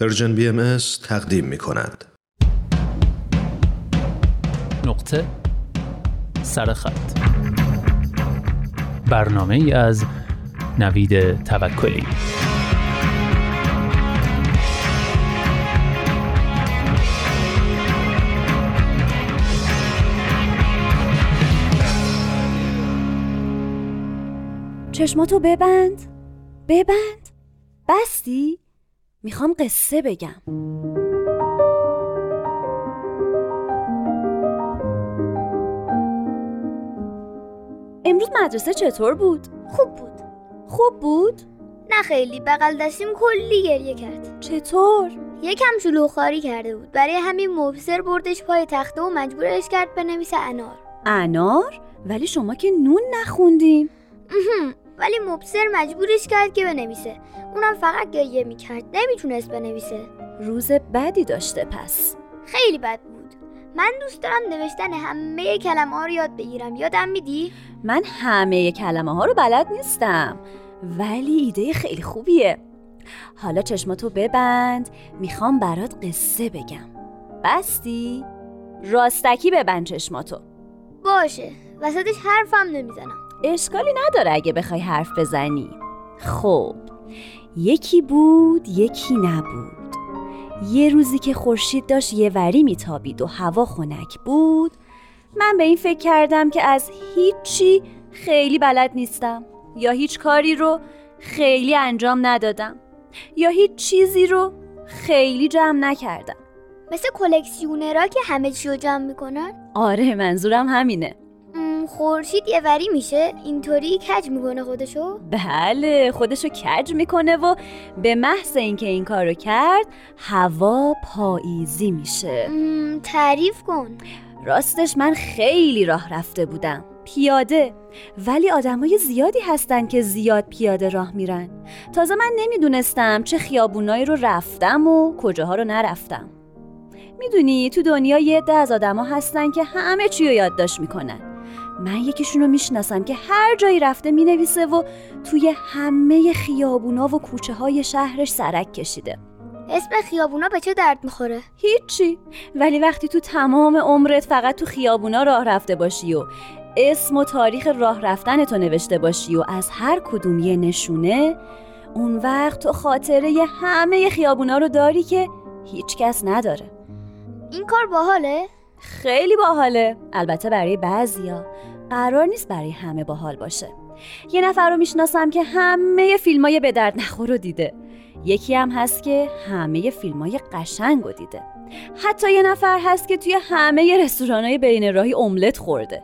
پرژن بی ام تقدیم می کند. نقطه سرخط برنامه ای از نوید توکلی چشماتو ببند ببند بستی؟ می‌خوام قصه بگم امروز مدرسه چطور بود؟ خوب بود خوب بود؟ نه خیلی بغل دستیم کلی گریه کرد چطور؟ یکم شلوغخواری کرده بود برای همین مبصر بردش پای تخته و مجبورش کرد بنویسه انار انار؟ ولی شما که نون نخوندیم. ولی مبصر مجبورش کرد که بنویسه. اونم فقط گریه می‌کرد نمی‌تونست بنویسه. روز بدی داشته پس. خیلی بد بود. من دوست دارم نوشتن همه کلمه ها رو یاد بگیرم. یادم میدی؟ من همه کلمه ها رو بلد نیستم. ولی ایده خیلی خوبیه. حالا چشماتو ببند. می‌خوام برات قصه بگم. بستی؟ راستکی ببند چشماتو. باشه. وسطش حرفم نمی‌زنم. اشکالی نداره اگه بخوای حرف بزنی. خب یکی بود یکی نبود. یه روزی که خورشید داشت یه وری میتابید و هوا خنک بود من به این فکر کردم که از هیچی خیلی بلد نیستم. یا هیچ کاری رو خیلی انجام ندادم. یا هیچ چیزی رو خیلی جمع نکردم. مثل کلکسیونرها که همه چی رو جمع می‌کنن؟ آره منظورم همینه. خورشید یه وری میشه اینطوری کج می‌کنه خودشو؟ بله خودشو کج می‌کنه و به محض اینکه این کارو کرد هوا پاییزی میشه. تعریف کن. راستش من خیلی راه رفته بودم. پیاده. ولی آدمای زیادی هستن که زیاد پیاده راه میرن. تازه من نمی‌دونستم چه خیابونایی رو رفتم و کجاها رو نرفتم. می‌دونی تو دنیا یه عده از آدما هستن که همه چی رو یادداشت می‌کنن. من یکیشون رو می‌شناسم که هر جایی رفته می‌نویسه و توی همه خیابونا و کوچه های شهرش سرک کشیده. اسم خیابونا به چه درد می‌خوره؟ هیچی. ولی وقتی تو تمام عمرت فقط تو خیابونا راه رفته باشی و اسم و تاریخ راه رفتنتو نوشته باشی و از هر کدوم یه نشونه اون وقت تو خاطره همه خیابونا رو داری که هیچ کس نداره. این کار باحاله؟ خیلی باحاله. البته برای بعضیا قرار نیست برای همه باحال باشه. یه نفر رو می‌شناسم که همه فیلمای به درد نخور رو دیده. یکی هم هست که همه فیلمای قشنگ رو دیده. حتی یه نفر هست که توی همه رستورانای بین راهی املت خورده.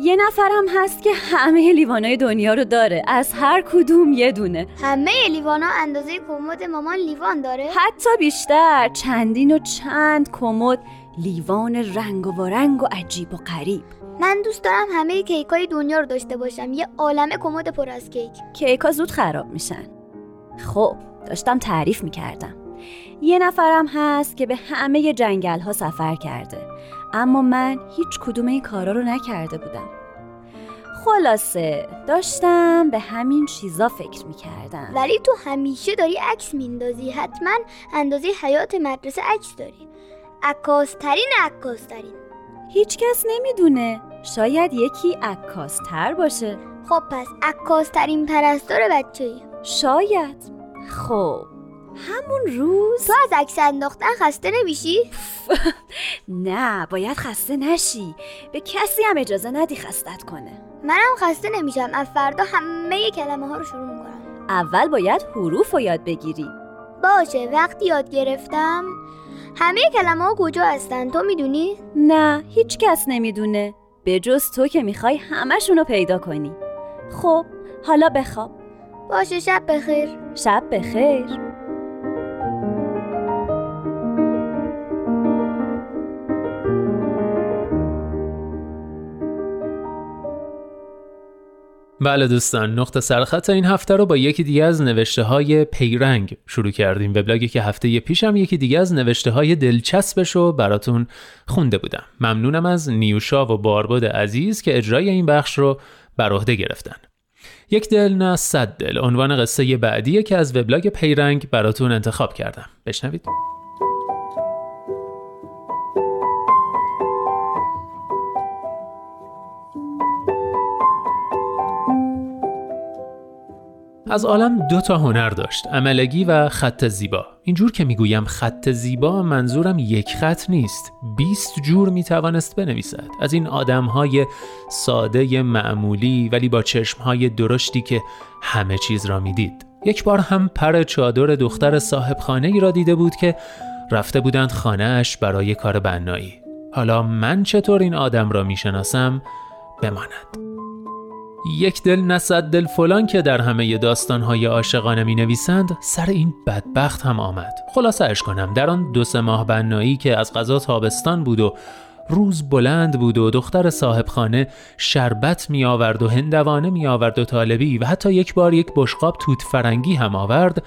یه نفر هم هست که همه لیوانای دنیا رو داره. از هر کدوم یه دونه. همه لیوانا اندازه کمد مامان لیوان داره؟ حتی بیشتر چندین و چند کمد لیوان رنگ و رنگ و عجیب و غریب. من دوست دارم همه کیکای دنیا رو داشته باشم. یه عالمه کمد پر از کیک. کیکا زود خراب میشن. خب داشتم تعریف می‌کردم. یه نفرم هست که به همه جنگل ها سفر کرده. اما من هیچ کدوم این کارا رو نکرده بودم. خلاصه داشتم به همین چیزا فکر می‌کردم. ولی تو همیشه داری عکس میندازی. حتما اندازه حیات مدرسه عکس داری. عکاسترین عکاسترین. هیچ کس نمی‌دونه. شاید یکی عکاستر باشه. خب پس عکاسترین پرستار بچه ای شاید. خب. همون روز؟ تو از عکس انداختن خسته نمیشی؟ نه باید خسته نشی. به کسی هم اجازه ندی خستت کنه. منم خسته نمیشم. از فردا همه کلمه ها رو شروع می‌کنم. اول باید حروف رو یاد بگیری. باشه وقتی یاد گرفتم همه کلمه ها کجا هستن؟ تو می‌دونی؟ نه هیچ کس نمی‌دونه. به جز تو که می‌خوای همشون رو پیدا کنی. خب حالا بخواب. باشه شب بخیر. شب بخیر. بله دوستان نقطه سرخط این هفته رو با یکی دیگه از نوشته های پیرنگ شروع کردیم. وبلاگی که هفته پیشم یکی دیگه از نوشته های دلچسبش رو براتون خونده بودم. ممنونم از نیوشا و بارباد عزیز که اجرای این بخش رو بر عهده گرفتن. یک دل نه صد دل. عنوان قصه بعدیه که از وبلاگ پیرنگ براتون انتخاب کردم. بشنوید. از عالم دو تا هنر داشت عملگی و خط زیبا. اینجور که می‌گویم خط زیبا منظورم یک خط نیست 20 جور می‌توانست بنویسد. از این آدم های ساده معمولی ولی با چشم های درشتی که همه چیز را می‌دید. یک بار هم پر چادر دختر صاحب خانه ای را دیده بود که رفته بودند خانهاش برای کار بنایی. حالا من چطور این آدم را می‌شناسم؟ بماند. یک دل نصد دل فلان که در همه داستانهای عاشقانه می نویسند سر این بدبخت هم آمد. خلاصه اش کنم در آن دو سه ماه بنایی که از غذا تابستان بود و روز بلند بود و دختر صاحب خانه شربت می آورد و هندوانه می آورد و طالبی و حتی یک بار یک بشقاب توت فرنگی هم آورد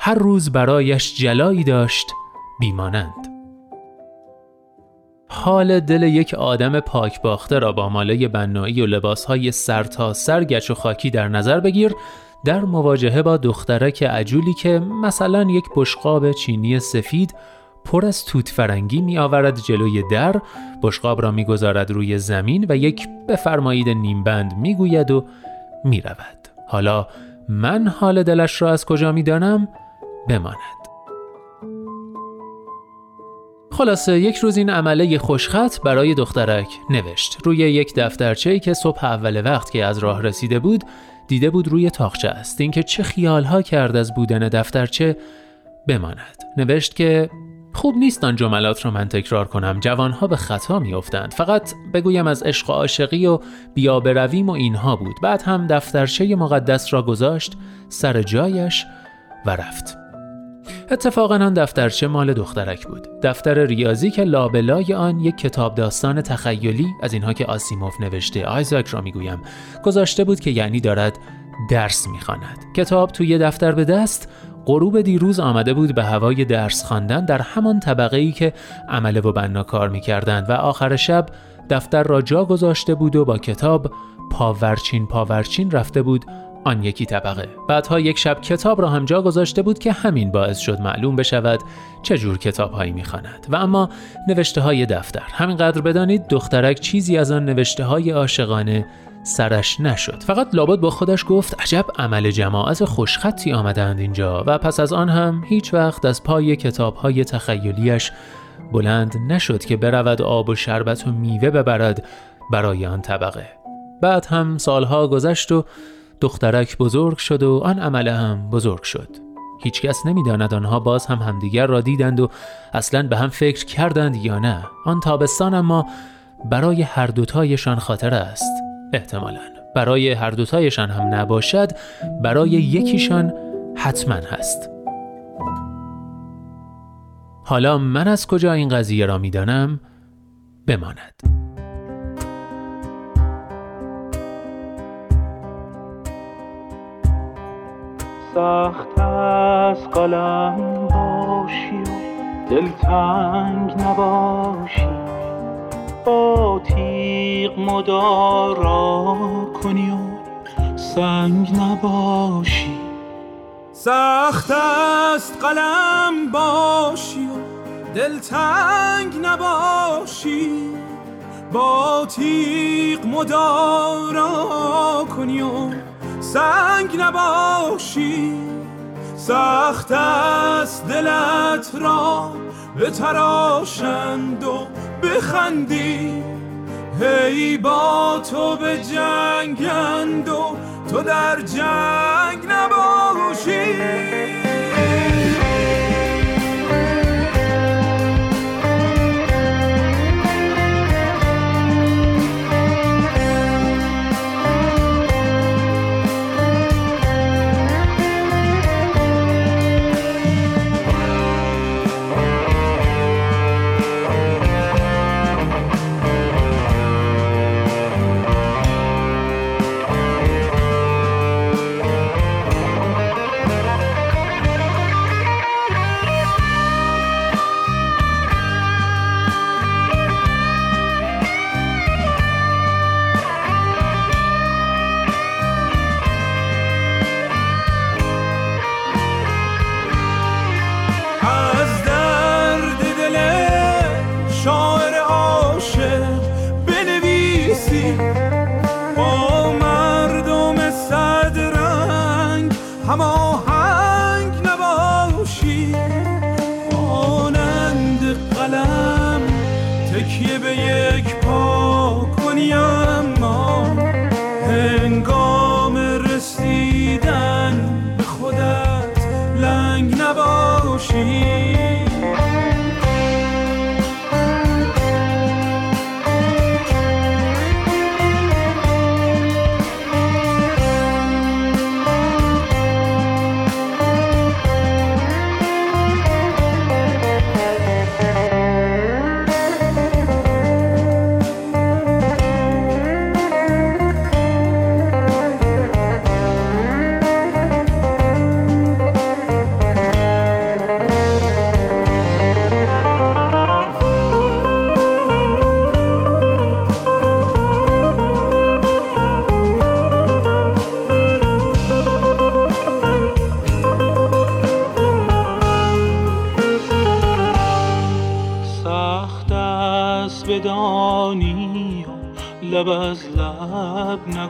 هر روز برایش جلایی داشت بیمانند. حال دل یک آدم پاک باخته را با ماله بنایی و لباسهای سر تا سر گچ و خاکی در نظر بگیر در مواجهه با دخترک عجولی که مثلا یک بشقاب چینی سفید پر از توت فرنگی می آورد جلوی در بشقاب را می گذارد روی زمین و یک بفرمایید نیمبند می گوید و می رود. حالا من حال دلش را از کجا می دانم؟ بماند. خلاصه یک روز این عمله خوشخط برای دخترک نوشت. روی یک دفترچه که صبح اول وقت که از راه رسیده بود دیده بود روی تاخچه است. اینکه چه خیالها کرد از بودن دفترچه بماند. نوشت که خوب نیست آن جملات را من تکرار کنم. جوانها به خطا میافتند. فقط بگویم از عشق و عاشقی و بیا برویم و اینها بود. بعد هم دفترچه مقدس را گذاشت سر جایش و رفت. اتفاقا آن دفترچه مال دخترک بود. دفتر ریاضی که لابلای آن یک کتاب داستان تخیلی از اینها که آسیموف نوشته آیزاک را می‌گویم گذاشته بود که یعنی دارد درس می‌خواند. کتاب توی دفتر به دست غروب دیروز آمده بود به هوای درس خواندن در همان طبقه ای که عمله و بنا کار می‌کردند و آخر شب دفتر را جا گذاشته بود و با کتاب پاورچین پاورچین رفته بود آن یکی طبقه. بعدها یک شب کتاب را هم جا گذاشته بود که همین باعث شد معلوم بشود چه جور کتابهایی می‌خواند. و اما نوشته های دفتر. همینقدر بدانید دخترک چیزی از آن نوشته های عاشقانه سرش نشد. فقط لابد با خودش گفت عجب عمل جماعت خوشخطی آمدند اینجا. و پس از آن هم هیچ وقت از پای کتاب های تخیلیش بلند نشد که برود آب و شربت و میوه ببرد برای آن طبقه. بعد هم سالها گذشت و دخترک بزرگ شد و آن عمله هم بزرگ شد. هیچکس نمی‌داند آنها باز هم همدیگر را دیدند و اصلا به هم فکر کردند یا نه. آن تابستان اما برای هر دوتایشان خاطر است احتمالا. برای هر دوتایشان هم نباشد برای یکیشان حتما هست. حالا من از کجا این قضیه را می‌دانم؟ بماند. سخت از قلم باشی و دلتنگ نباشی. با تیغ مدارا کنی و سنگ نباشی. سخت است قلم باشی و دلتنگ نباشی. با تیغ مدارا کنی و سنگ نباشی سخت است دلت را به تراشند و بخندی. هی با تو به جنگند و تو در جنگ نباشی. تکیه به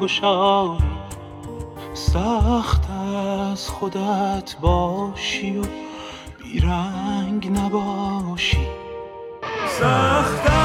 لب نگشایی سخت است خودت باشی و بیرنگ نباشی. سخت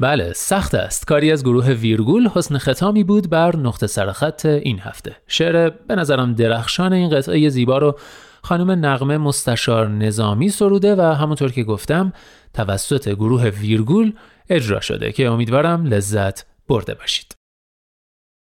بله سخت است. کاری از گروه ویرگول حسن ختامی بود بر نقطه سرخط این هفته. شعر به نظرم درخشان این قطعه زیبا رو خانم نقمه مستشار نظامی سروده و همونطور که گفتم توسط گروه ویرگول اجرا شده که امیدوارم لذت برده باشید.